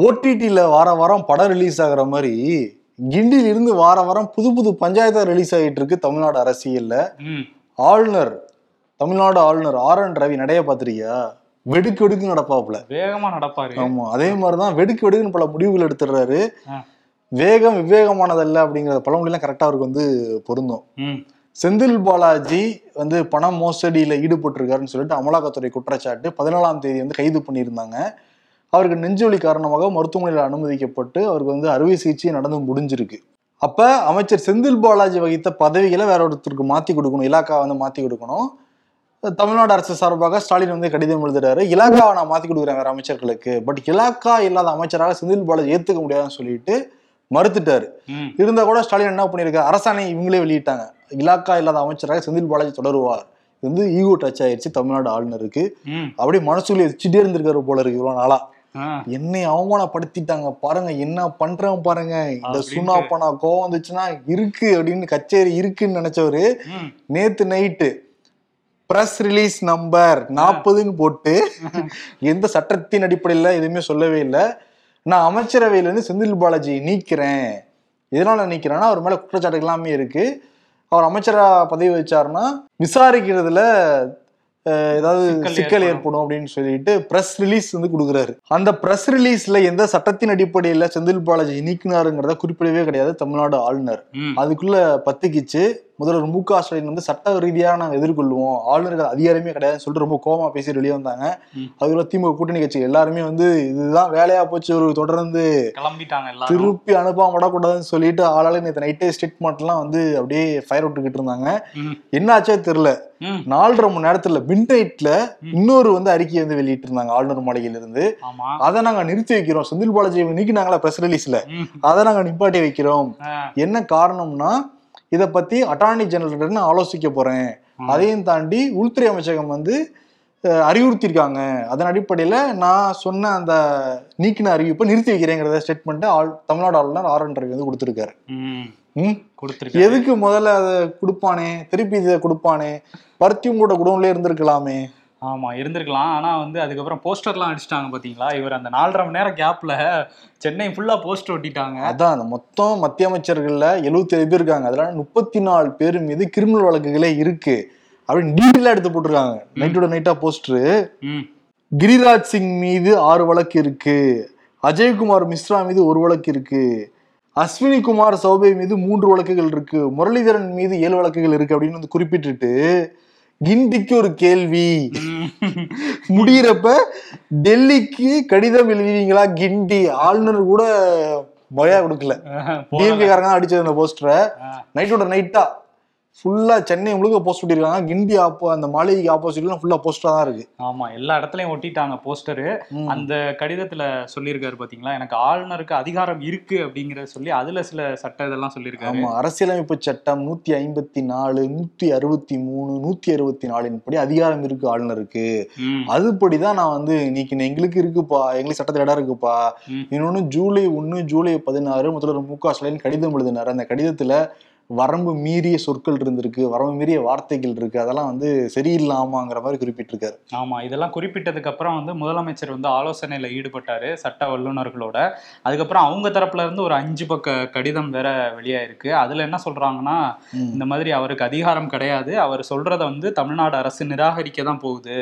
ஓடிடியில் வார வாரம் படம் ரிலீஸ் ஆகுற மாதிரி கிண்டியில இருந்து வார வாரம் புது புது பஞ்சாயத்தா ரிலீஸ் ஆகிட்டு இருக்கு தமிழ்நாடு அரசியல்ல. ஆளுநர் தமிழ்நாடு ஆளுநர் ஆர் என் ரவி நடைய பார்த்திருக்கியா? வெடுக்கு வெடுக்கு நடப்பாப்புல. வேகமா நடப்பாரு. ஆமா அதே மாதிரிதான் வெடுக்கு வெடுக்குன்னு பல முடிவுகள் எடுத்துடுறாரு. வேகம் விவேகமானதல்ல அப்படிங்கிற பழமொழிலாம் கரெக்டா அவருக்கு வந்து பொருந்தும். செந்தில் பாலாஜி வந்து பண மோசடியில ஈடுபட்டிருக்காருன்னு சொல்லிட்டு அமலாக்கத்துறை குற்றச்சாட்டு பதினாலாம் தேதி வந்து கைது பண்ணியிருந்தாங்க. அவருக்கு நெஞ்சுவலி காரணமாக மருத்துவமனையில் அனுமதிக்கப்பட்டு அவருக்கு வந்து அறுவை சிகிச்சை நடந்து முடிஞ்சிருக்கு. அப்ப அமைச்சர் செந்தில் பாலாஜி வகித்த பதவிகளை வேற ஒருத்தருக்கு மாத்தி கொடுக்கணும் இலாக்கா வந்து மாத்தி கொடுக்கணும். தமிழ்நாடு அரசு சார்பாக ஸ்டாலின் வந்து கடிதம் எழுதுறாரு இலாக்காவை நான் மாத்தி கொடுக்குறேன் வேற அமைச்சர்களுக்கு. பட் இலாக்கா இல்லாத அமைச்சராக செந்தில் பாலாஜி ஏத்துக்க முடியாதுன்னு சொல்லிட்டு மறுத்துட்டாரு. இருந்தா கூட ஸ்டாலின் என்ன பண்ணியிருக்காரு அரசாணை இவங்களே வெளியிட்டாங்க. இலாக்கா இல்லாத அமைச்சராக செந்தில் பாலாஜி தொடருவார். வந்து ஈகோ டச் ஆயிருச்சு தமிழ்நாடு ஆளுநருக்கு. அப்படியே மனசுக்குள்ளே வச்சுட்டே இருந்திருக்காரு போல இருக்கு இவ்வளவு நாளா. என்னை அவமானப்படுத்திட்டாங்க. பாருங்க என்ன பண்றேன் பாருங்க. இந்த. சுண்ணாப்பனா கோவம் வந்துச்சுன்னா இருக்கு அப்படின்னு கச்சேரி இருக்குன்னு நினைச்சவரு நேத்து நைட்டு பிரஸ் ரிலீஸ் நம்பர் நாற்பதுன்னு போட்டு எந்த சட்டத்தின் அடிப்படையில் எதுவுமே சொல்லவே இல்லை. நான் அமைச்சரவையில இருந்து செந்தில் பாலாஜி நீக்கிறேன். எதனால நீக்கிறேன்னா அவர் மேல குற்றச்சாட்டு எல்லாமே இருக்கு. அவர் அமைச்சரா பதவி வச்சாருன்னா விசாரிக்கிறதுல ஏதாவது சிக்கல் ஏற்படும். அப்படின்னு சொல்லிட்டு பிரஸ் ரிலீஸ் வந்து கொடுக்குறாரு. அந்த பிரஸ் ரிலீஸ்ல எந்த சட்டத்தின் அடிப்படையில் செந்தில் பாலாஜி நீக்கினாருங்கிறத குறிப்பிடவே கிடையாது. தமிழ்நாடு ஆளுநர். அதுக்குள்ள பத்திக்கிச்சு. முதல்வர் மு க ஸ்டாலின் வந்து சட்ட ரீதியாக நாங்கள் எதிர்கொள்வோம். ஆளுநர்கள் அதிகாரமே கிடையாதுன்னு சொல்லிட்டு ரொம்ப கோவமா பேசி வெளியே வந்தாங்க. அதுக்குள்ள திமுக கூட்டணி கட்சி எல்லாருமே வந்து இதுதான் வேலையா போச்சு ஒரு தொடர்ந்து கிளம்பிட்டாங்க திருப்பி அனுப்பாம விடக்கூடாதுன்னு சொல்லிட்டு ஆளாளு நேற்று நைட்டே ஸ்டேட்மெண்ட்லாம் வந்து அப்படியே ஃபயர் விட்டுக்கிட்டு இருந்தாங்க. என்னாச்சோ தெரியல. ம். நாலரை மணி நேரத்துல நைட்ல இன்னொரு வந்து அறிக்கையை வந்து வெளியிட்டு இருந்தாங்க ஆளுநர் மாளிகையில இருந்து அதை நாங்க நிறுத்தி வைக்கிறோம். செந்தில் பாலாஜி நீக்கினாங்களா பிரஸ் ரிலீஸ்ல அதை நாங்க நிப்பாட்டி வைக்கிறோம். என்ன காரணம்னா இத பத்தி அட்டார்னி ஜெனரல் நான் ஆலோசிக்க போறேன். ம். அதையும் தாண்டி உள்துறை அமைச்சகம் வந்து அறிவுறுத்தியிருக்காங்க. அதன் அடிப்படையில நான் சொன்ன அந்த நீக்கின அறிவிப்பை நிறுத்தி வைக்கிறேங்கிறத ஸ்டேட்மெண்ட் தமிழ்நாடு ஆளுநர் ஆர் என் ரவி வந்து கொடுத்துருக்காரு? கொடுத்துருக்காரு. எதுக்கு முதல்ல அதை கொடுப்பானே? திருப்பி இதை கொடுப்பானே? பருத்தி மூட குடோன்ல இருந்திருக்கலாமே. ஆமா இருந்திருக்கலாம். ஆனா வந்து அதுக்கப்புறம் போஸ்டர்லாம் அடிச்சிட்டாங்க பாத்தீங்களா? இவர் அந்த நாலரை மணி நேரம் கேப்ல சென்னை ஃபுல்லா போஸ்டர் ஒட்டிட்டாங்க. அதான் அந்த மொத்தம் மத்திய அமைச்சர்கள்ல எழுபத்தி ஏழு பேர் இருக்காங்க. அதுல முப்பத்தி நாலு பேர் மீது கிரிமினல் வழக்குகளே இருக்கு. அப்படின்னு டீட்டெயிலா எடுத்து போட்டிருக்காங்க. நைட்டோட நைட்டா போஸ்டர். கிரிராஜ் சிங் மீது ஆறு வழக்கு இருக்கு. அஜய்குமார் மிஸ்ரா மீது ஒரு வழக்கு இருக்கு. அஸ்வினி குமார் சௌபே மீது மூன்று வழக்குகள் இருக்கு. முரளிதரன் மீது ஏழு வழக்குகள் இருக்கு அப்படின்னு வந்து குறிப்பிட்டுட்டு கிண்டிக்கு ஒரு கேள்வி. முடியிறப்ப டெல்லிக்கு கடிதம் எழுதுவீங்களா கிண்டி ஆளுநர் கூட மொயா கொடுக்கல. டிஎம்கே காரங்க அடிச்சது அந்த போஸ்டரை. நைட்டோட நைட்டா ஃபுல்லா சென்னை முழுக்க போஸ்ட் ஒட்டிருக்காங்க கிண்டி ஆப்போ அந்த மாளிகைக்கு ஆப்போசிட்லாம் ஃபுல்லா போஸ்டரா தான் இருக்கு. ஆமா எல்லா இடத்துலயும் ஒட்டிட்டாங்க போஸ்டரு. அந்த கடிதத்துல சொல்லியிருக்காரு பாத்தீங்களா? எனக்கு ஆளுநருக்கு அதிகாரம் இருக்கு அப்படிங்கறத சொல்லி அதுல சில சட்ட இதெல்லாம் சொல்லியிருக்காரு. ஆமா அரசியலமைப்பு சட்டம் நூத்தி ஐம்பத்தி நாலு நூத்தி அறுபத்தி மூணு நூத்தி அறுபத்தி நாலின் படி அதிகாரம் இருக்கு ஆளுநருக்கு. அதுபடிதான் நான் வந்து இன்னைக்கு எங்களுக்கு இருக்குப்பா எங்களுக்கு சட்டத்துல இடம் இருக்குப்பா. ம். இன்னொன்னு ஜூலை ஒண்ணு ஜூலை பதினாறு முதல்வர் மு க ஸ்டாலின் கடிதம் எழுதினாரு. அந்த கடிதத்துல வரம்பு மீறிய சொற்கள் இருந்திருக்கு வரம்பு மீறிய வார்த்தைகள் இருக்கு அதெல்லாம் வந்து சரியில்லாமாங்கிற மாதிரி குறிப்பிட்டிருக்காரு. ஆமா இதெல்லாம் குறிப்பிட்டதுக்கு அப்புறம் வந்து முதலமைச்சர் வந்து ஆலோசனையில ஈடுபட்டாரு சட்ட வல்லுநர்களோட. அதுக்கப்புறம் அவங்க தரப்புல இருந்து ஒரு அஞ்சு பக்க கடிதம் வேற வெளியாயிருக்கு. அதுல என்ன சொல்றாங்கன்னா. இந்த மாதிரி அவருக்கு அதிகாரம் கிடையாது. அவர் சொல்றத வந்து தமிழ்நாடு அரசு நிராகரிக்க தான் போகுது.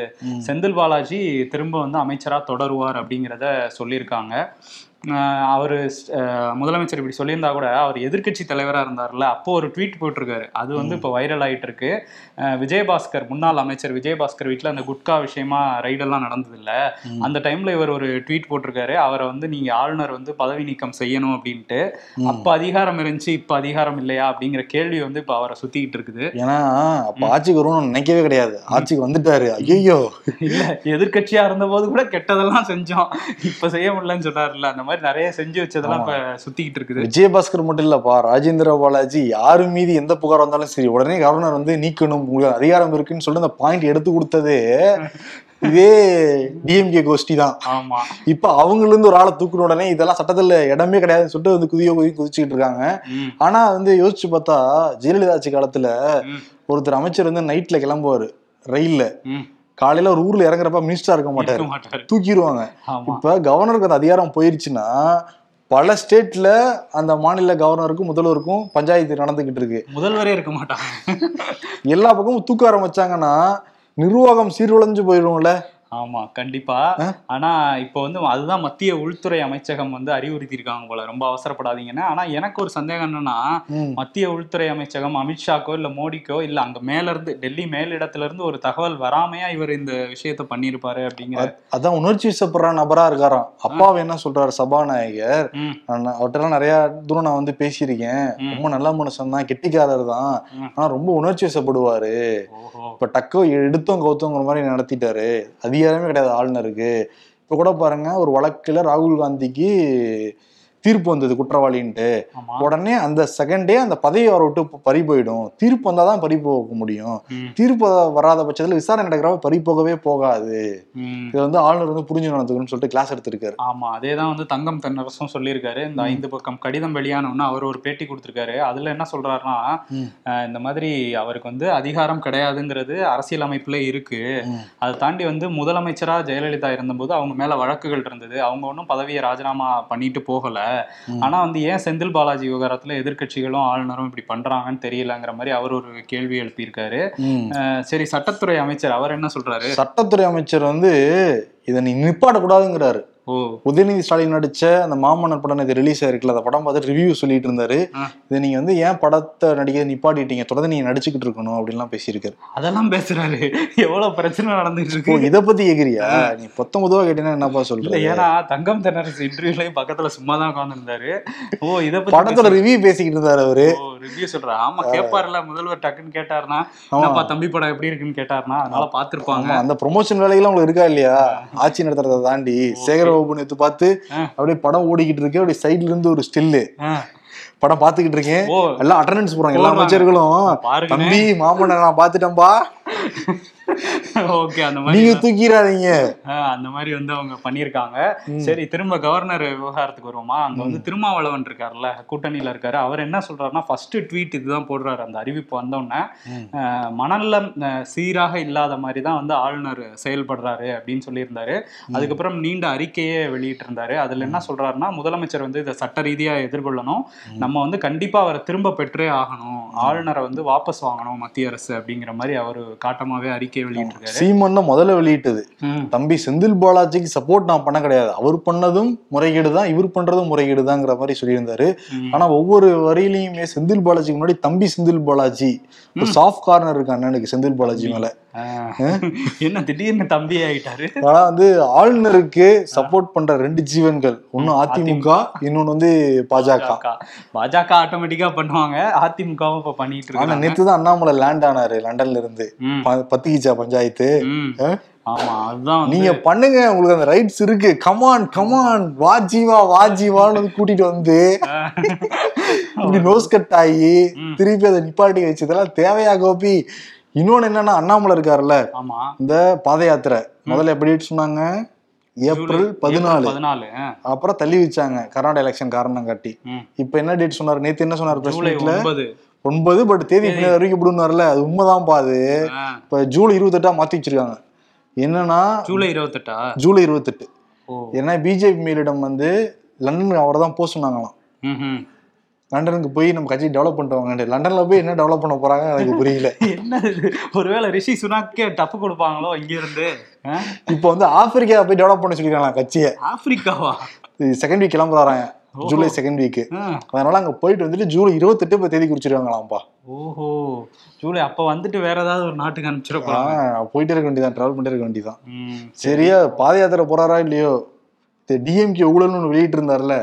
செந்தில் பாலாஜி திரும்ப வந்து அமைச்சரா தொடருவார் அப்படிங்கிறத சொல்லியிருக்காங்க. அவரு முதலமைச்சர் இப்படி சொல்லியிருந்தா கூட அவர் எதிர்க்கட்சி தலைவரா இருந்தார்ல அப்போ ஒரு ட்வீட் போட்டிருக்காரு. அது வந்து இப்போ வைரல் ஆயிட்டு இருக்கு விஜயபாஸ்கர் முன்னாள் அமைச்சர் விஜயபாஸ்கர் வீட்டில் அந்த குட்கா விஷயமா ரைடெல்லாம் நடந்தது இல்ல ம். அந்த டைம்ல இவர் ஒரு ட்வீட் போட்டிருக்காரு. அவரை வந்து நீங்க ஆளுநர் வந்து பதவி நீக்கம் செய்யணும் அப்படின்ட்டு. அப்ப அதிகாரம் இருந்துச்சு இப்ப அதிகாரம் இல்லையா அப்படிங்கிற கேள்வி வந்து இப்ப அவரை சுத்திக்கிட்டு இருக்குது. ஏன்னா அப்ப ஆட்சிக்கு வரும்னு நினைக்கவே கிடையாது. ஆட்சிக்கு வந்துட்டாரு. ஐயோ இல்ல எதிர்க்கட்சியா இருந்த போது கூட கெட்டதெல்லாம் செஞ்சோம். இப்ப செய்ய முடியலன்னு சொன்னார்ல அந்த மாதிரி நிறைய செஞ்சு வச்சதெல்லாம் இப்ப சுத்திக்கிட்டு இருக்குது. விஜயபாஸ்கர் மட்டும் இல்லப்பா ராஜேந்திர பாலாஜி யாரு மீது எந்த புகார் வந்தாலும் சரி உடனே கவர்னர் வந்து நீக்கணும் உங்களுக்கு அதிகாரம் இருக்குன்னு சொல்லிட்டு அந்த பாயிண்ட் எடுத்து கொடுத்ததே இதே டிஎம்கே கோஷ்டி தான். ஆமா. இப்ப அவங்கள இருந்து ஒரு ஆளை தூக்குன உடனே இதெல்லாம் சட்டத்துல இடமே கிடையாதுன்னு சொல்லிட்டு வந்து குதியோ குதி குதிச்சுக்கிட்டு இருக்காங்க. ஆனா வந்து யோசிச்சு பார்த்தா ஜெயலலிதா ஆட்சி காலத்துல ஒருத்தர் அமைச்சர் வந்து நைட்ல கிளம்புவாரு ரயில்ல. காலையில ஒரு ஊர்ல இறங்குறப்ப மினிஸ்டரா இருக்க மாட்டாரு. தூக்கிடுவாங்க. இப்ப கவர்னருக்கு அந்த அதிகாரம் போயிருச்சுன்னா பல ஸ்டேட்ல அந்த மாநில கவர்னருக்கும் முதல்வருக்கும் பஞ்சாயத்து நடந்துகிட்டு இருக்கு. முதல்வரே இருக்க மாட்டாங்க எல்லா பக்கமும் தூக்க ஆரம்பிச்சாங்கன்னா நிர்வாகம் சீர்குலைஞ்சு போயிடும்ல ஆமா கண்டிப்பா. ஆனா இப்போ வந்து அதுதான் மத்திய உள்துறை அமைச்சகம் வந்து அறிவுறுத்தி இருக்காங்க போல. ரொம்ப அவசரப்படாதீங்கன்னு. ஆனா எனக்கு ஒரு சந்தேகம் என்னன்னா. மத்திய உள்துறை அமைச்சகம் அமித்ஷாக்கோ இல்ல மோடிக்கோ இல்ல அங்க மேல இருந்து டெல்லி மேலிடத்துல இருந்து ஒரு தகவல் வராமையா இவர் இந்த விஷயத்த பண்ணிருப்பாரு அப்படிங்கிற அதான் உணர்ச்சி வசப்படுற நபரா இருக்காராம். அப்பாவை என்ன சொல்றாரு? சபாநாயகர். அவர்கிட்ட நிறைய தூரம் நான் வந்து பேசியிருக்கேன். ரொம்ப நல்ல மனுஷன் தான் கெட்டிக்காரர் தான். ஆனா ரொம்ப உணர்ச்சி வசப்படுவாரு. இப்ப டக்கோ எடுத்தோம் கவுத்தோங்கிற மாதிரி நடத்திட்டாரு. அதிகாரமே கிடையாது. ஆளுநருக்கு. இப்போ கூட பாருங்க ஒரு வழக்கில் ராகுல் காந்திக்கு தீர்ப்பு வந்தது குற்றவாளின்ட்டு. உடனே அந்த செகண்டே அந்த பதவி அவரை விட்டு பறி போயிடும். தீர்ப்பு வந்தாதான் பறி போக முடியும். தீர்ப்பு வராத பட்சத்துல விசாரணை நடக்கிறப்ப பறி போகவே போகாது. இதை வந்து ஆளுநர் வந்து புரிஞ்சு நடந்துக்கணும்னு சொல்லிட்டு கிளாஸ் எடுத்திருக்காரு. ஆமா. அதேதான் வந்து தங்கம் தென்னரசும் சொல்லியிருக்காரு. இந்த ஐந்து பக்கம் கடிதம் வெளியானோன்னு அவர் ஒரு பேட்டி கொடுத்திருக்காரு. அதுல என்ன சொல்றாருன்னா இந்த மாதிரி அவருக்கு வந்து அதிகாரம் கிடையாதுங்கிறது அரசியல் அமைப்புல இருக்கு. அதை தாண்டி வந்து முதலமைச்சரா ஜெயலலிதா இருந்தபோது அவங்க மேல வழக்குகள் இருந்தது. அவங்க ஒன்றும் பதவியை ராஜினாமா பண்ணிட்டு போகல. ஆனா வந்து ஏன் செந்தில் பாலாஜி விவகாரத்துல எதிர்க்கட்சிகளும் ஆளுநரும் இப்படி பண்றாங்கன்னு தெரியலங்கிற மாதிரி அவர் ஒரு கேள்வி எழுப்பியிருக்காரு. சரி சட்டத்துறை அமைச்சர் அவர் என்ன சொல்றாரு? சட்டத்துறை அமைச்சர் வந்து இதை நீ நிப்பாட்டக்கூடாதுங்கிறாரு. உதயநிதி ஸ்டாலின் நடிச்ச அந்த மாமன்னர் படம் இது ரிலீஸ் ஆயிருக்குல்ல அந்த படம் பார்த்து ரிவ்யூ சொல்லிட்டு இருந்தாரு. இதை நீங்க வந்து ஏன் படத்தை நடிக்க நிப்பாட்டிட்டீங்க? தொடர்ந்து நீங்க நடிச்சுக்கிட்டு இருக்கணும் அப்படின்லாம் பேசியிருக்காரு. அதெல்லாம் பேசுறாரு. எவ்வளவு பிரச்சனை நடந்துட்டு இருக்கு. இதை பத்தி கேக்குறியா? நீ பொத்தொன்பதுவா கேட்டீங்கன்னா என்னப்பா சொல்ற? ஏன்னா தங்கம் தென்னரசு இன்டர்வியூலயும் பக்கத்துல சும்மா தான் உட்காந்துருந்தாரு ஓ இத பத்தி படத்தோட ரிவ்யூ பேசிக்கிட்டு இருந்தாரு அவரு. ரிவ்யூ சொல்ற. ஆமா கேட்பாருல முதல்வர் டக்குன்னு கேட்டாருன்னா என்னப்பா தம்பி படம் எப்படி இருக்குன்னு கேட்டாருன்னா அதனால பாத்திருப்பாங்க அந்த ப்ரொமோஷன் வேலையெல்லாம் உங்களுக்கு இருக்கா இல்லையா? ஆட்சி நடத்துறதை தாண்டி சேகரபாபு நேத்து பார்த்து. அப்படியே படம் ஓடிக்கிட்டு இருக்கு. அப்படியே சைடுல இருந்து ஒரு ஸ்டில்லு படம் பாத்துக்கிட்டு இருக்கேன். எல்லாம் அட்டண்டன்ஸ் போறாங்க எல்லா. அமைச்சர்களும் தம்பி மாமன்னர் நான் பாத்துட்டேன்பா ஓகே அந்த மாதிரி நீங்க தூக்கிடாதீங்க. அந்த மாதிரி வந்து அவங்க பண்ணியிருக்காங்க. சரி திரும்ப கவர்னர் விவகாரத்துக்கு வருவோமா? அங்க வந்து திருமாவளவன் இருக்காருல்ல கூட்டணியில இருக்காரு. அவர் என்ன சொல்றாருன்னா ஃபர்ஸ்ட் ட்வீட் இதுதான் போடுறாரு அந்த அறிவிப்பு வந்தோடனே ம். அஹ், மனநலம் அஹ், சீராக இல்லாத மாதிரி தான் வந்து ஆளுநர் செயல்படுறாரு அப்படின்னு சொல்லியிருந்தாரு. அதுக்கப்புறம் நீண்ட அறிக்கையே வெளியிட்டு இருந்தாரு அதுல என்ன சொல்றாருன்னா முதலமைச்சர் வந்து இதை சட்ட ரீதியா எதிர்கொள்ளணும். நம்ம வந்து கண்டிப்பா அவரை திரும்ப பெற்றே ஆகணும். ஆளுநரை வந்து வாபஸ் வாங்கணும் மத்திய அரசு அப்படிங்கிற மாதிரி அவர் காட்டமாவே அறிக்கை வெளியிட்டிருக்காரு. சீமன் தான் முதல்ல வெளியிட்டது. தம்பி செந்தில் பாலாஜிக்கு சப்போர்ட் நான் பண்ண கிடையாது. அவர் பண்ணதும் முறைகேடு தான் இவர் பண்றதும் முறைகேடு தாங்கிற மாதிரி சொல்லியிருந்தாரு. ஆனா ஒவ்வொரு வரியிலையுமே செந்தில் பாலாஜிக்கு முன்னாடி தம்பி செந்தில் பாலாஜி சாஃப்ட் கார்னர் இருக்கு அண்ணனுக்கு செந்தில் பாலாஜி மேல. என்ன திடீர்னு தம்பி ஆயிட்டாரு? ஆனா வந்து ஆளுநருக்கு சப்போர்ட் பண்ற ரெண்டு ஜீவன்கள். ஒன்னு அதிமுக இன்னொன்னு வந்து பாஜக. பாஜக. ஆட்டோமேட்டிக்கா பண்ணுவாங்க. அதிமுகவும் இப்ப பண்ணிட்டு இருக்காங்க. நேத்து தான் அண்ணாமலை லேண்ட் ஆனாரு லண்டன்ல இருந்து. ம், ப- பத்திக்கிச்சா பஞ்சாயத்து? ஆமா அதுதான் நீங்க பண்ணுங்க உங்களுக்கு அந்த ரைட்ஸ் இருக்கு. கமான் கமான் வாஜிவா வாஜிவான்னு கூட்டிட்டு வந்து இப்படி நோஸ் கட் ஆகி. திருப்பி அதை நிப்பாட்டி வச்சதெல்லாம் தேவையா கோபி? இன்னொன்னு என்னன்னா அண்ணாமலை இருக்காருல்ல? இந்த பாத யாத்திரை. முதல்ல எப்படி சொன்னாங்க? ஏப்ரல் பதினாலு. அப்புறம் தள்ளி வச்சாங்க கர்நாடக எலெக்ஷன் காரணம் காட்டி. இப்ப என்ன டேட் சொன்னாரு? நேத்து என்ன சொன்னாரு பிரஸ் மீட்ல ஒன்பது. பட் தேதி பின்னாடி அறிவிக்கப்படுனார்ல அது உண்மைதான்ப்பா அது. ஆ. இப்ப ஜூலை இருபத்தெட்டா மாத்தி வச்சிருக்காங்க. என்னன்னா ஜூலை இருபத்தெட்டா? ஜூலை இருபத்தெட்டு. ஏன்னா பிஜேபி மேலிடம் வந்து லண்டனுக்கு அவரை தான் போக சொன்னாங்களாம். லண்டனுக்கு போய் நம்ம கட்சி டெவலப் பண்ணிட்டு லண்டன்ல போய் என்ன டெவலப் பண்ண போறாங்க எனக்கு புரியல. என்ன ஒருவேளை ரிஷி சுனாக்கே டப்பு கொடுப்பாங்களோ இங்க இருந்து ஆ? இப்போ வந்து ஆப்பிரிக்கா போய் டெவலப் பண்ண சொல்லிருக்காங்க கட்சியை? ஆப்பிரிக்காவா? செகண்ட் வீக் கிளம்புறாங்க. ஜூலை செகண்ட் வீக் ஆ. அதனால அங்க போயிட்டு வந்துட்டு ஜூலை இருபத்தெட்டு இப்போ தேதி குறிச்சிருக்காங்களாம்ப்பா. ஓஹோ. ஜூலை அப்ப வந்துட்டு வேற ஏதாவது ஒரு நாட்டுக்கு ஆஹ் போயிட்டே இருக்க வேண்டியதான் டிராவல் பண்ணிட்டே இருக்க வேண்டியதான். சரியா பாத யாத்திரை போறாரா இல்லையோ? டிஎம்கே ஊழல்னு வெளியிட்டு இருந்தாருல.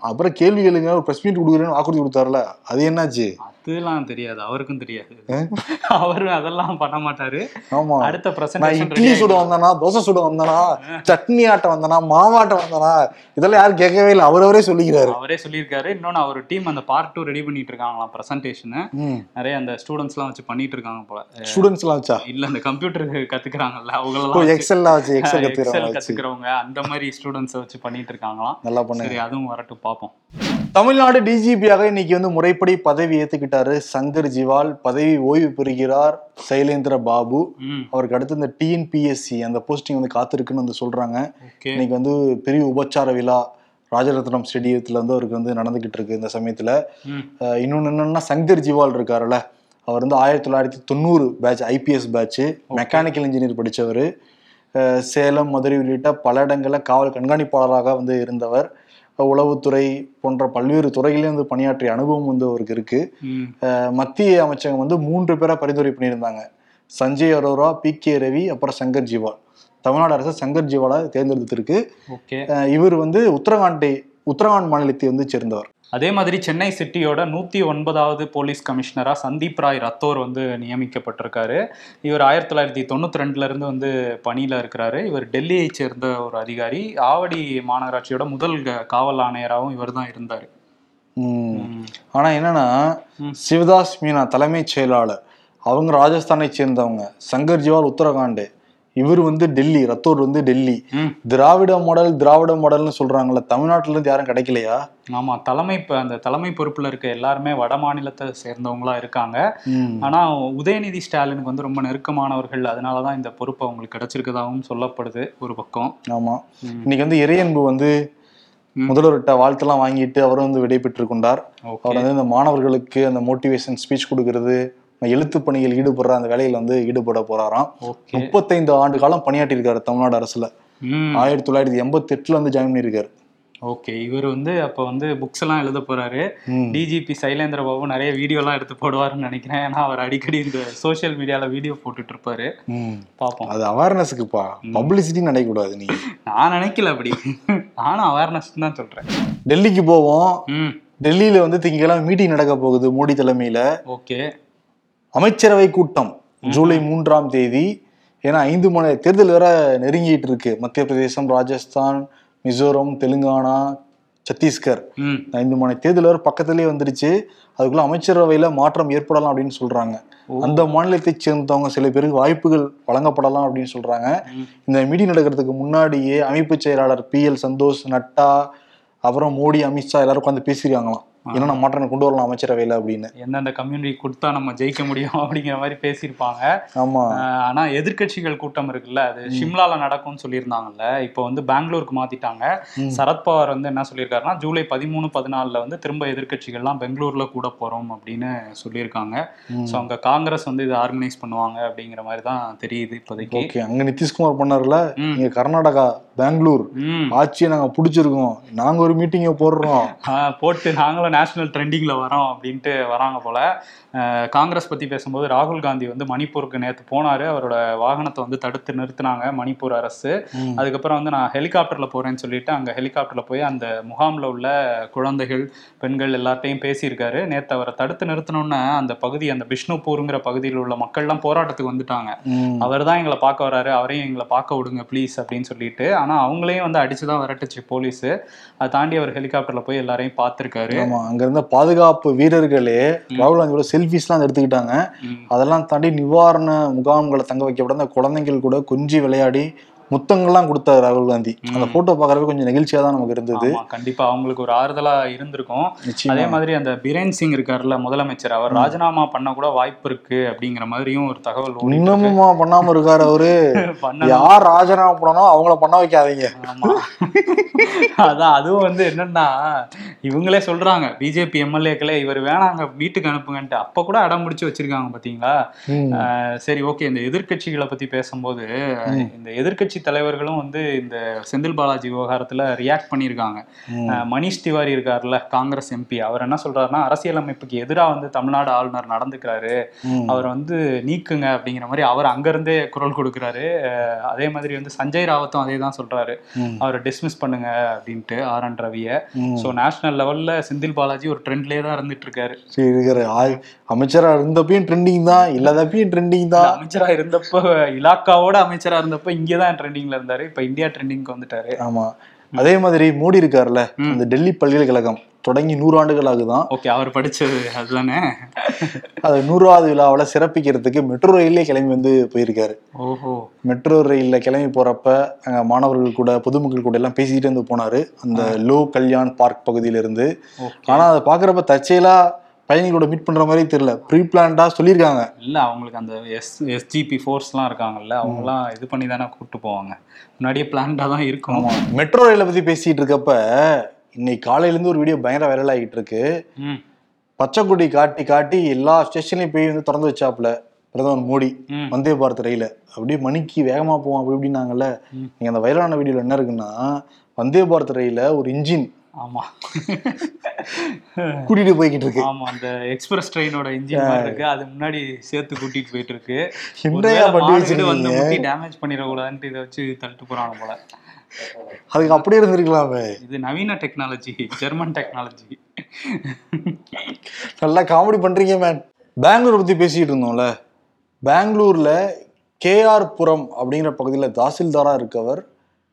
அப்புறம் கேள்வி கேளுங்க ஒரு பிரஸ் மீட் கொடுக்குறேன்னு வாக்குறுதி கொடுத்தாருல அது என்னாச்சு அதெல்லாம் தெரியாது அவருக்கும் தெரியாது. அவரு அதெல்லாம் பண்ண மாட்டாரு. ஆமா. அடுத்த பிரசன்டேஷன் இட்லி சுட வந்தனா தோசை சுட வந்தனா சட்னி ஆட்ட வந்தனா மாவாட்ட வந்தனா இதெல்லாம் யாரும் கேட்கவே இல்லை. அவரவரே சொல்லிக்கிறாரு. அவரே சொல்லியிருக்காரு. இன்னொன்னு அவர் டீம் அந்த பார்ட் டூ ரெடி பண்ணிட்டு இருக்காங்களாம் பிரசன்டேஷன் நிறைய அந்த ஸ்டூடெண்ட்ஸ் எல்லாம் வச்சு பண்ணிட்டு இருக்காங்க போல. ஸ்டூடெண்ட்ஸ் எல்லாம் வச்சா? இல்ல அந்த கம்ப்யூட்டர் கத்துக்கிறாங்கல்ல அவங்களெல்லாம் எக்ஸல்லாம் வச்சு. எக்ஸல் கத்துக்கிறவங்க அந்த மாதிரி ஸ்டூடெண்ட்ஸ் வச்சு பண்ணிட்டு இருக்காங்களாம். நல்லா சரி அதுவும் வரட்டும் பார்ப்போம். தமிழ்நாடு டிஜிபியாக இன்னைக்கு வந்து முறைப்படி பதவி ஏத்துக்கிட்டாரு சங்கர் ஜிவால் பதவி ஓய்வு பெறுகிறார் சைலேந்திர பாபு. அவருக்கு அடுத்து இந்த டிஎன்பிஎஸ்சி அந்த போஸ்டிங் வந்து காத்திருக்குன்னு வந்து சொல்றாங்க. இன்னைக்கு வந்து பெரிய உபச்சார விழா ராஜரத்னம் ஸ்டேடியத்துல வந்து அவருக்கு வந்து நடந்துகிட்டு இருக்கு இந்த சமயத்துல. இன்னொன்னு என்னன்னா சங்கர் ஜிவால் இருக்காருல்ல. அவர் வந்து ஆயிரத்தி தொள்ளாயிரத்தி தொண்ணூறு batch IPS batch mechanical engineer படிச்சவர். சேலம் மதுரை உள்ளிட்ட பல இடங்களில் காவல் கண்காணிப்பாளராக வந்து இருந்தவர். உளவுத்துறை போன்ற பல்வேறு துறைகளிலும் வந்து பணியாற்றிய அனுபவம் வந்து அவருக்கு இருக்கு. மத்திய அமைச்சகம் வந்து மூன்று பேரை பரிந்துரை பண்ணியிருந்தாங்க. சஞ்சய் அரோரா பி கே ரவி அப்புறம் சங்கர் ஜிவால். தமிழ்நாடு அரசு சங்கர் ஜிவாலை தேர்ந்தெடுத்திருக்கு. இவர் வந்து உத்தரகாண்டை உத்தரகாண்ட் மாநிலத்தை வந்து சேர்ந்தவர். அதே மாதிரி சென்னை சிட்டியோட நூத்தி ஒன்பதாவது போலீஸ் கமிஷனரா சந்தீப் ராய் ரத்தோர் வந்து நியமிக்கப்பட்டிருக்காரு இவர் ஆயிரத்தி தொள்ளாயிரத்தி தொண்ணூத்தி ரெண்டுல இருந்து வந்து பணியில இருக்கிறாரு இவர் டெல்லியை சேர்ந்த ஒரு அதிகாரி ஆவடி மாநகராட்சியோட முதல் காவல் ஆணையராகவும் இவர் தான் இருந்தாரு உம். ம். ஆனா என்னன்னா. சிவதாஸ் மீனா தலைமைச் செயலாளர் அவங்க ராஜஸ்தானை சேர்ந்தவங்க சங்கர் ஜிவால் உத்தரகாண்ட் இவர் வந்து டெல்லி ரத்தோர் வந்து டெல்லி. திராவிட மாடல் திராவிட மாடல்னு சொல்றாங்கல்ல தமிழ்நாட்டுல இருந்து யாரும் கிடைக்கலையா ஆமா தலைமை அந்த தலைமை பொறுப்புல இருக்க எல்லாருமே வட மாநிலத்தை சேர்ந்தவங்களா இருக்காங்க. ஆனா உதயநிதி ஸ்டாலினுக்கு வந்து ரொம்ப நெருக்கமானவர்கள் அதனாலதான் இந்த பொறுப்பு அவங்களுக்கு கிடைச்சிருக்கதாகவும் சொல்லப்படுது ஒரு பக்கம் ஆமா. இன்னைக்கு வந்து இறையன்பு வந்து. முதல்வர்கிட்ட வாழ்த்தெல்லாம் வாங்கிட்டு அவரும் வந்து விடை பெற்றுக் கொண்டார் அவர் வந்து இந்த மாணவர்களுக்கு அந்த மோட்டிவேஷன் ஸ்பீச் கொடுக்கறது எழுத்து பணியில் ஈடுபடுற அந்த வேலையில வந்து ஈடுபட போறாராம். முப்பத்தைந்து ஆண்டு காலம் பணியாற்றியிருக்காரு தமிழ்நாடு அரசுல. ஆயிரத்தி தொள்ளாயிரத்தி எண்பத்தி எட்டுல வந்து ஜாயின் பண்ணியிருக்காரு. ஓகே. இவர் வந்து அப்போ வந்து புக்ஸ் எல்லாம் எழுத போறாரு. டிஜிபி சைலேந்திர பாபு நிறைய வீடியோலாம் எடுத்து போடுவாருன்னு நினைக்கிறேன். ஏன்னா அவர் அடிக்கடி இந்த சோஷியல் மீடியால வீடியோ போட்டுட்டு இருப்பாரு. பார்ப்போம். அது அவேர்னஸுக்குப்பா பப்ளிசிட்டி நினைக்கக்கூடாது நீ. நான் நினைக்கல அப்படி. நானும் அவேர்னஸ் தான் சொல்றேன். டெல்லிக்கு போவோம். டெல்லியில வந்து திங்கக்கிழமை மீட்டிங் நடக்க போகுது மோடி தலைமையில. ஓகே. அமைச்சரவை கூட்டம் ஜூலை மூன்றாம் தேதி. ஏன்னா ஐந்து மாநில தேர்தல் வேற நெருங்கிட்டு இருக்கு. மத்திய பிரதேசம் ராஜஸ்தான் மிசோரம் தெலுங்கானா சத்தீஸ்கர். ஐந்து மாநில தேர்தல் வேற பக்கத்திலேயே வந்துருச்சு. அதுக்குள்ள அமைச்சரவையில மாற்றம் ஏற்படலாம் அப்படின்னு சொல்றாங்க. அந்த மாநிலத்தை சேர்ந்தவங்க சில பேருக்கு வாய்ப்புகள் வழங்கப்படலாம் அப்படின்னு சொல்றாங்க. இந்த மீட்டிங் நடக்கிறதுக்கு முன்னாடியே அமைப்பு செயலாளர் பி எல் சந்தோஷ் நட்டா அப்புறம் மோடி அமித்ஷா எல்லாரும் உட்காந்து பேசியிருக்காங்களாம். என்னென்ன மாற்றம் கொண்டு வரலாம் அமைச்சரவையில அப்படின்னு. எந்தெந்த கம்யூனிட்டி கொடுத்தா நம்ம ஜெயிக்க முடியும் அப்படிங்கிற மாதிரி பேசியிருப்பாங்க. ஆமா. ஆனா எதிர்க்கட்சிகள் கூட்டம் இருக்குல்ல அது ஷிம்லால நடக்கும்னு சொல்லியிருந்தாங்கல்ல இப்போ வந்து பெங்களூருக்கு மாத்திட்டாங்க. சரத்பவார் வந்து என்ன சொல்லியிருக்காருன்னா ஜூலை பதிமூணு பதினாலுல வந்து திரும்ப எதிர்க்கட்சிகள்லாம் பெங்களூர்ல கூட போறோம் அப்படின்னு சொல்லியிருக்காங்க. ஸோ அங்க காங்கிரஸ் வந்து இதை ஆர்கனைஸ் பண்ணுவாங்க அப்படிங்கிற மாதிரி தான் தெரியுது இப்போதைக்கு. ஓகே அங்க நிதிஷ்குமார் பண்ணார்ல. இங்க கர்நாடகா பெங்களூர். ஆட்சியை நாங்க புடிச்சிருக்கோம். நாங்க ஒரு மீட்டிங்க போடுறோம். போட்டு நாங்களும் நேஷனல் ட்ரெண்டிங்ல வரோம் அப்படின்ட்டு வராங்க போல. காங்கிரஸ் பத்தி பேசும்போது ராகுல் காந்தி வந்து மணிப்பூருக்கு நேற்று போனாரு. அவரோட வாகனத்தை வந்து தடுத்து நிறுத்தினாங்க மணிப்பூர் அரசு. அதுக்கப்புறம் வந்து நான் ஹெலிகாப்டர்ல போறேன்னு சொல்லிட்டு அங்க ஹெலிகாப்டர்ல போய் அந்த முகாம்ல உள்ள குழந்தைகள் பெண்கள் எல்லார்ட்டையும் பேசியிருக்காரு. நேற்று அவரை தடுத்து நிறுத்தினோன்னே அந்த பகுதி அந்த பிஷ்ணுபூருங்கிற பகுதியில் உள்ள மக்கள்லாம் போராட்டத்துக்கு வந்துட்டாங்க. அவர் தான் எங்களை பார்க்க வராரு. அவரையும் எங்களை பார்க்க விடுங்க ப்ளீஸ் அப்படின்னு சொல்லிட்டு. ஆனா அவங்களையும் வந்து அடிச்சு தான் விரட்டுச்சு போலீஸ். அதை தாண்டி அவர் ஹெலிகாப்டர்ல போய் எல்லாரையும் பார்த்திருக்காரு. ஆமா அங்க இருந்த பாதுகாப்பு வீரர்களே ராகுல் காந்தியோட செல்ஃபிஸ்லாம் எடுத்துக்கிட்டாங்க. அதெல்லாம் தாண்டி நிவாரண முகாம்களை தங்க வைக்கப்பட்ட அந்த குழந்தைகள் கூட கொஞ்சி விளையாடி முத்தங்கள்லாம் கொடுத்தாரு ராகுல் காந்தி. அந்த போட்டோ பார்க்கறப்ப கொஞ்சம் நெகிழ்ச்சியா தான் நமக்கு இருந்தது. கண்டிப்பா. அவங்களுக்கு ஒரு ஆறுதலா இருந்திருக்கும். அதே மாதிரி அந்த பிரேன் சிங் இருக்காருல்ல முதலமைச்சர் அவர் ராஜினாமா பண்ண கூட வாய்ப்பு இருக்கு அப்படிங்கிற மாதிரியும் ஒரு தகவல். இன்னமுமா பண்ணாம இருக்காரு அவரு? யார் ராஜினாமா பண்ணணும் அவங்கள பண்ண வைக்காதீங்க. அதான் அதுவும் வந்து என்னன்னா இவங்களே சொல்றாங்க. பிஜேபி எம்எல்ஏக்களே இவர் வேணாங்க வீட்டுக்கு அனுப்புங்கன்ட்டு. அப்ப கூட அடம் பிடிச்சு வச்சிருக்காங்க பாத்தீங்களா? சரி ஓகே. இந்த எதிர்க்கட்சிகளை பத்தி பேசும்போது இந்த எதிர்க்கட்சி தலைவர்களும் வந்து இந்த செந்தில் பாலாஜி விவகாரத்துல ரியாக்ட் பண்ணியிருக்காங்க. மணிஷ் திவாரி இருக்காருல்ல காங்கிரஸ் எம்பி அவர் என்ன சொல்றாருன்னா அரசியலமைப்புக்கு எதிரா வந்து தமிழ்நாடு ஆளுநர் நடந்துக்கிறாரு. அவர் வந்து நீக்குங்க அப்படிங்கிற மாதிரி அவர் அங்கிருந்தே குரல் கொடுக்குறாரு. அதே மாதிரி வந்து சஞ்சய் ராவத்தும் அதே தான் சொல்றாரு. அவரை டிஸ்மிஸ் பண்ணுங்க அப்படின்ட்டு ஆர் என் ரவியை. ஸோ நேஷனல் லெவல்ல செந்தில் பாலாஜி ஒரு ட்ரெண்ட்லேயே தான் இருந்துட்டு இருக்காரு சரி இருக்கிற ஆய் அமைச்சரா இருந்தப்பயும் ட்ரெண்டிங் தான் இல்லாதப்பயும் ட்ரெண்டிங் தான். அமைச்சரா இருந்தப்போ இலாக்காவோட அமைச்சரா இருந்தப்போ இங்கே தான் ட்ரெண்டிங்ல இருந்தாரு. இப்போ இந்தியா ட்ரெண்டிங்க்கு வந்துட்டாரு. ஆமா. அதே மாதிரி மோடி இருக்காருல்ல அந்த டெல்லி பல்கலைக்கழகம் தொடங்கி நூறு ஆண்டுகள் ஆகுதான் ஓகே அவர் படிச்சது அதுதானே? அது நூறாவது விழாவில் சிறப்பிக்கிறதுக்கு மெட்ரோ ரயிலே கிளம்பி வந்து போயிருக்காரு. ஓஹோ. மெட்ரோ ரயில்ல கிளம்பி போறப்ப அங்க மாணவர்கள் கூட பொதுமக்கள் கூட எல்லாம் பேசிக்கிட்டு வந்து போனாரு. அந்த லோ கல்யாண் பார்க் பகுதியில இருந்து ஓகே. ஆனா அதை பாக்குறப்ப தற்செயலா பயணிகளோட மீட் பண்ற மாதிரி தெரியல. ப்ரீ பிளான்டா சொல்லியிருக்காங்க. இல்ல அவங்களுக்கு அந்த எஸ் எஸ்ஜிபி ஃபோர்ஸ்லாம் இருக்காங்கல்ல அவங்கலாம் இது பண்ணி தானே கூப்பிட்டு போவாங்க. முன்னாடியே பிளான்டா தான் இருக்கும் மெட்ரோ ரயிலை பத்தி பேசிட்டு இருக்கப்ப இன்னைக்கு காலையில இருந்து ஒரு வீடியோ பயங்கர வைரல் ஆகிட்டு இருக்கு ம். பச்சை கொடி காட்டி காட்டி எல்லா ஸ்டேஷன்லயும் போய் வந்து திறந்து வச்சாப்புல பிரதமர் மோடி. வந்தே பாரத் ரயில. அப்படியே மணிக்கு வேகமா போவோம் அப்படி இப்படின்னாங்கல்ல. நீங்க அந்த வைரலான வீடியோல என்ன இருக்குன்னா வந்தே பாரத் ரயில ஒரு இன்ஜின் ஆமா. கூட்டிட்டு போய்கிட்டு இருக்கு ஆமா அந்த எக்ஸ்பிரஸ் ட்ரெயினோட இன்ஜின் இருக்கு. அது முன்னாடி சேர்த்து கூட்டிட்டு போயிட்டு இருக்கு? வந்து முட்டி டேமேஜ் பண்ணிடக்கூடாதுன்ட்டு இதை வச்சு தள்ளிட்டு போறாங்க போல. அதுக்கு அப்படியே இருந்திருக்கலாமே இது நவீன டெக்னாலஜி ஜெர்மன் டெக்னாலஜி நல்லா காமெடி பண்றீங்க மேன் பெங்களூர் பத்தி பேசிட்டு இருந்தோம்ல. பெங்களூர்ல கேஆர் புரம் அப்படிங்கிற பகுதியில் தாசில்தாரா இருக்கவர்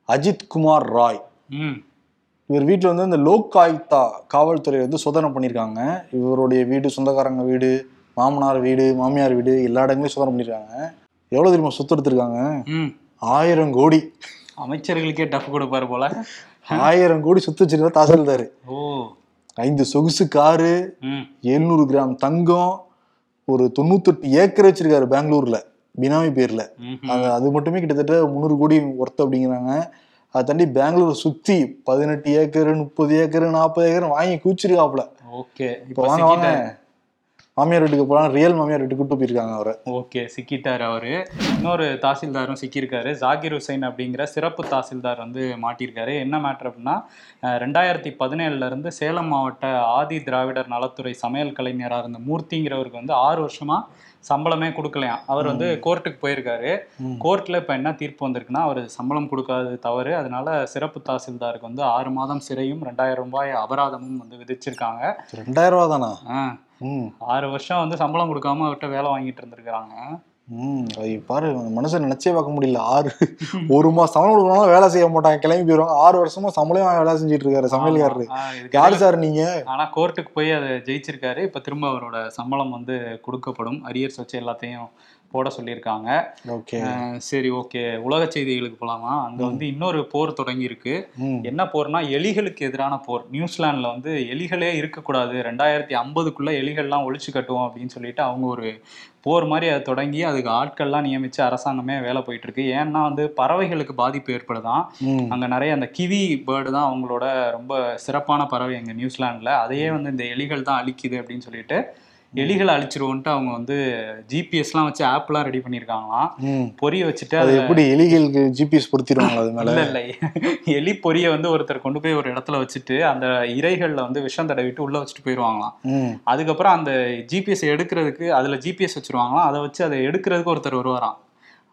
அஜித் குமார் ராய். ம். இவர் வீட்டில் வந்து இந்த லோக் ஆயுக்தா காவல்துறை வந்து சோதனை பண்ணியிருக்காங்க இவருடைய வீடு சொந்தக்காரங்க வீடு மாமனார் வீடு மாமியார் வீடு எல்லா இடங்களையும் சோதனை பண்ணியிருக்காங்க எவ்வளோ தெரியுமா சொத்து எடுத்திருக்காங்க? ஆயிரம் கோடி. அமைச்சர்களுக்கே டஃப் கொடுப்பாரு போல. ஆயிரம் கோடி சொத்து வச்சிருக்க தாசில்தார். ஓ. ஐந்து சொகுசு காரு எழுநூறு கிராம் தங்கம் ஒரு தொண்ணூத்தெட்டு ஏக்கர் வச்சிருக்காரு பெங்களூர்ல. பினாமி பேர்ல. அது மட்டுமே கிட்டத்தட்ட முந்நூறு கோடி ஒர்த் அப்படிங்கிறாங்க. அதை தாண்டி பெங்களூர் சுத்தி பதினெட்டு ஏக்கர் முப்பது ஏக்கர் நாற்பது ஏக்கர் வாங்கி குச்சிருக்காப்புல ஓகே. இப்போ வாங்க வாங்க. மாமியார் வீட்டுக்கு போலாம் ரியல் மாமியார் வீட்டுக்கு கூட்டு போயிருக்காங்க அவரை. ஓகே சிக்கிட்டாரு அவரு. இன்னொரு தாசில்தாரும் சிக்கியிருக்காரு. ஜாகிர் ஹுசைன் அப்படிங்கிற சிறப்பு தாசில்தார் வந்து மாட்டியிருக்காரு. என்ன மேட்ரு அப்படின்னா ரெண்டாயிரத்தி பதினேழுல இருந்து சேலம் மாவட்ட ஆதி திராவிடர் நலத்துறை சமையல் கலைஞராக இருந்த மூர்த்திங்கிறவருக்கு வந்து ஆறு வருஷமா சம்பளமே கொடுக்கலையாம் அவர் வந்து கோர்ட்டுக்கு போயிருக்காரு. கோர்ட்ல இப்ப என்ன தீர்ப்பு வந்திருக்குன்னா அவர் சம்பளம் கொடுக்காதது தவறு. அதனால சிறப்பு தாசில்தாருக்கு வந்து ஆறு மாதம் சிறையும் ரெண்டாயிரம் ரூபாய் அபராதமும் வந்து விதிச்சிருக்காங்க. ரெண்டாயிரம் ரூபா தானா? ஆறு வருஷம் வந்து சம்பளம் கொடுக்காம அவர்கிட்ட வேலை வாங்கிட்டு இருந்திருக்கிறாங்க. பாரு மனுஷன் நினைச்சே பார்க்க முடியல. ஆறு ஒரு மாசம் சம்பளம் கொடுக்கணும் வேலை செய்ய மாட்டாங்க. கிளம்பி போயிடுவாங்க ஆறு வருஷமா சம்பளம் வேலை செஞ்சுட்டு இருக்காரு சமையல்காரரு. யாரு சார் நீங்க? ஆனா கோர்ட்டுக்கு போய் அதை ஜெயிச்சிருக்காரு. இப்ப திரும்ப அவரோட சம்பளம் வந்து கொடுக்கப்படும். அரியர்ஸ் வச்சு எல்லாத்தையும் போட சொல்லியிருக்காங்க. சரி ஓகே. உலக செய்திகளுக்கு போலாமா? அங்க வந்து இன்னொரு போர் தொடங்கி இருக்கு என்ன போர்னா எலிகளுக்கு எதிரான போர். நியூசிலாந்துல வந்து எலிகளே இருக்கக்கூடாது. ரெண்டாயிரத்தி ஐம்பதுக்குள்ள எலிகள்லாம் ஒழிச்சு கட்டுவோம் அப்படின்னு சொல்லிட்டு அவங்க ஒரு போர் மாதிரி அதை தொடங்கி அதுக்கு ஆட்கள்லாம் நியமிச்சு அரசாங்கமே வேலை போயிட்டு இருக்கு ஏன்னா வந்து பறவைகளுக்கு பாதிப்பு ஏற்படுதான். அங்க நிறைய அந்த கிவி பேர்டு தான் அவங்களோட ரொம்ப சிறப்பான பறவை அங்க நியூசிலாந்துல. அதையே வந்து இந்த எலிகள் தான் அழிக்குது அப்படின்னு சொல்லிட்டு எலிகளை அழிச்சிருவோன்ட்டு அவங்க வந்து ஜிபிஎஸ்லாம் வச்சு ஆப்லாம் ரெடி பண்ணியிருக்காங்களாம். பொரிய வச்சுட்டு அது எப்படி எலிகளுக்கு ஜிபிஎஸ் பொருத்திடுவாங்களா அது மேல? இல்ல இல்ல. எலி பொரிய வந்து ஒருத்தர் கொண்டு போய் ஒரு இடத்துல வச்சுட்டு அந்த இறைகள்ல வந்து விஷம் தடவிட்டு உள்ள வச்சுட்டு போயிடுவாங்களாம் அதுக்கப்புறம் அந்த ஜிபிஎஸ் எடுக்கிறதுக்கு அதுல ஜிபிஎஸ் வச்சிருவாங்களாம். அதை வச்சு அதை எடுக்கிறதுக்கு ஒருத்தர் வருவாராம்.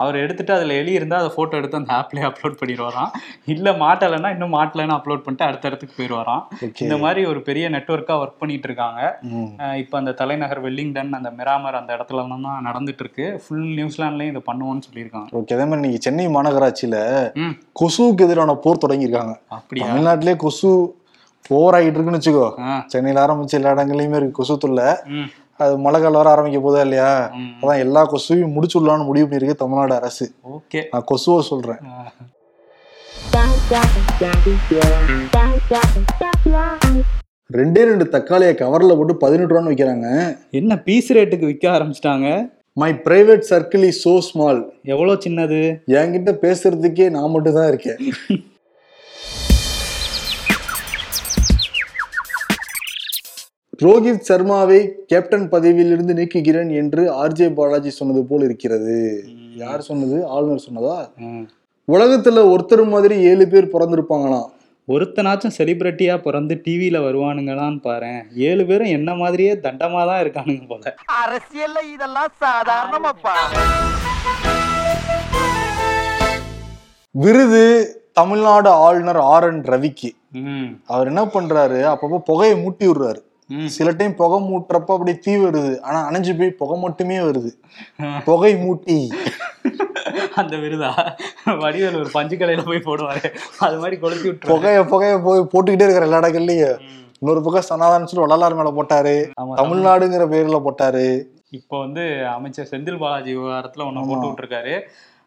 அவர் எடுத்துட்டு அதுல எலி இருந்தா அதை போட்டோ எடுத்து அந்த ஆப்லயே அப்லோட் பண்ணிடுவாராம். இல்ல மாட்டலைன்னா இன்னும் மாட்டலைன்னு அப்லோட் பண்ணிட்டு அடுத்த இடத்துக்கு போயிடுவாராம். இந்த மாதிரி ஒரு பெரிய நெட்ஒர்க்கா ஒர்க் பண்ணிட்டு இருக்காங்க. இப்போ அந்த தலைநகர் வெல்லிங்டன் அந்த மிராமர் அந்த இடத்துல எல்லாம் தான் நடந்துட்டு இருக்கு. ஃபுல் நியூசிலாண்ட்லயும் இதை பண்ணுவோம்னு சொல்லியிருக்காங்க. ஓகே அதே மாதிரி இன்னைக்கு சென்னை மாநகராட்சியில கொசுவுக்கு எதிரான போர் தொடங்கியிருக்காங்க. அப்படியா? தமிழ்நாட்டிலே கொசு போர் ஆகிட்டு இருக்குன்னு வச்சுக்கோ. சென்னையில ஆரம்பிச்சு எல்லா இடங்கள்லயுமே இருக்கு. கொசு தொல்லை. ம். அது மழை காலம் வர ஆரம்பிக்க போதா இல்லையா? அதான் எல்லா கொசுவையும் முடிச்சுடலாம்னு முடிவு பண்ணியிருக்கு தமிழ்நாடு அரசு. ஓகே. நான் கொசுவை சொல்றேன். ரெண்டே ரெண்டு தக்காளியை கவர்ல போட்டு பதினெட்டு ரூபான்னு விற்கிறாங்க என்ன பீஸ் ரேட்டுக்கு விற்க ஆரம்பிச்சிட்டாங்க? My private circle is so small எவ்வளோ சின்னது? என்கிட்ட பேசுறதுக்கே நான் மட்டும் தான் இருக்கேன். ரோஹித் சர்மாவை கேப்டன் பதவியிலிருந்து நீக்குகிறேன் என்று ஆர்ஜே பாலாஜி சொன்னது போல் இருக்கிறது. யார் சொன்னது? ஆளுநர் சொன்னதா. உலகத்துல ஒருத்தர் மாதிரி ஏழு பேர் பிறந்திருப்பாங்களாம் ஒருத்தனாச்சும் செலிபிரிட்டியா பிறந்து டிவியில வருவானுங்களான்னு பாரேன். ஏழு பேரும் என்ன மாதிரியே தண்டமா தான் இருக்கானுங்க போல. அரசியல்ல இதெல்லாம் சாதாரணமாப்பா. விருது தமிழ்நாடு ஆளுநர் ஆர் என் ரவிக்கு. அவர் என்ன பண்றாரு? அப்பப்போ புகையை மூட்டி விடுறாரு. சில டைம் புகை மூட்டுறப்ப அப்படி தீ வருது. ஆனா அணைஞ்சு போய் புகை மட்டுமே வருது. புகை மூட்டி. அந்த விருதா? வடிவேல் ஒரு பஞ்சு கடையில போய் போடுவாரு. அது மாதிரி கொளுத்தி விட்டுருவாரு. புகைய புகைய போய் போட்டுக்கிட்டே இருக்கிற எல்லா இடங்கள்லயும். இன்னொரு பக்கம் சனாதனம் சொல்லி வள்ளலார் மேல போட்டாரு. தமிழ்நாடுங்கிற பேர்ல போட்டாரு. இப்போ வந்து அமைச்சர் செந்தில் பாலாஜி விவகாரத்துல ஒண்ணு போட்டு விட்டுருக்காரு.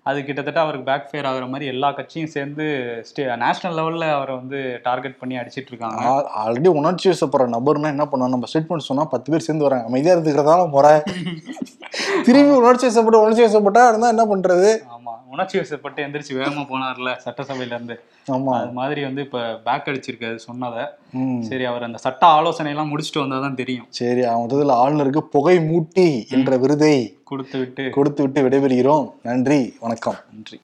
அது கிட்டத்தட்ட அவருக்கு பேக் ஃபேர் ஆகுற மாதிரி எல்லா கட்சியும் சேர்ந்து ஸ்டே நேஷனல் லெவல்ல அவரை வந்து டார்கெட் பண்ணி அடிச்சிட்டு இருக்காங்க. ஆல்ரெடி உணர்ச்சி வசப்படுற நபர்னா என்ன பண்ணுவோம் நம்ம ஸ்டேட்மெண்ட் சொன்னா பத்து பேர் சேர்ந்து வராங்க. அமைதியா இருந்துக்கிறதால முறை திரும்பி உணர்ச்சி வசப்பட்டு உணர்ச்சி வசப்பட்டா இருந்தா என்ன பண்றது? ஆமா. உணர்ச்சி வசப்பட்டு எந்திரிச்சு வேகமா போனார்ல சட்டசபையில இருந்து ஆமா. அது மாதிரி வந்து இப்ப பேக் அடிச்சிருக்காரு சொன்னதை. சரி அவர் அந்த சட்ட ஆலோசனை எல்லாம் முடிச்சுட்டு வந்தாதான் தெரியும். சரி அவன் முதல்ல ஆளுநருக்கு புகை மூட்டி என்ற விருதை கொடுத்து விட்டு கொடுத்து விட்டு விடைபெறுகிறோம். நன்றி வணக்கம். நன்றி.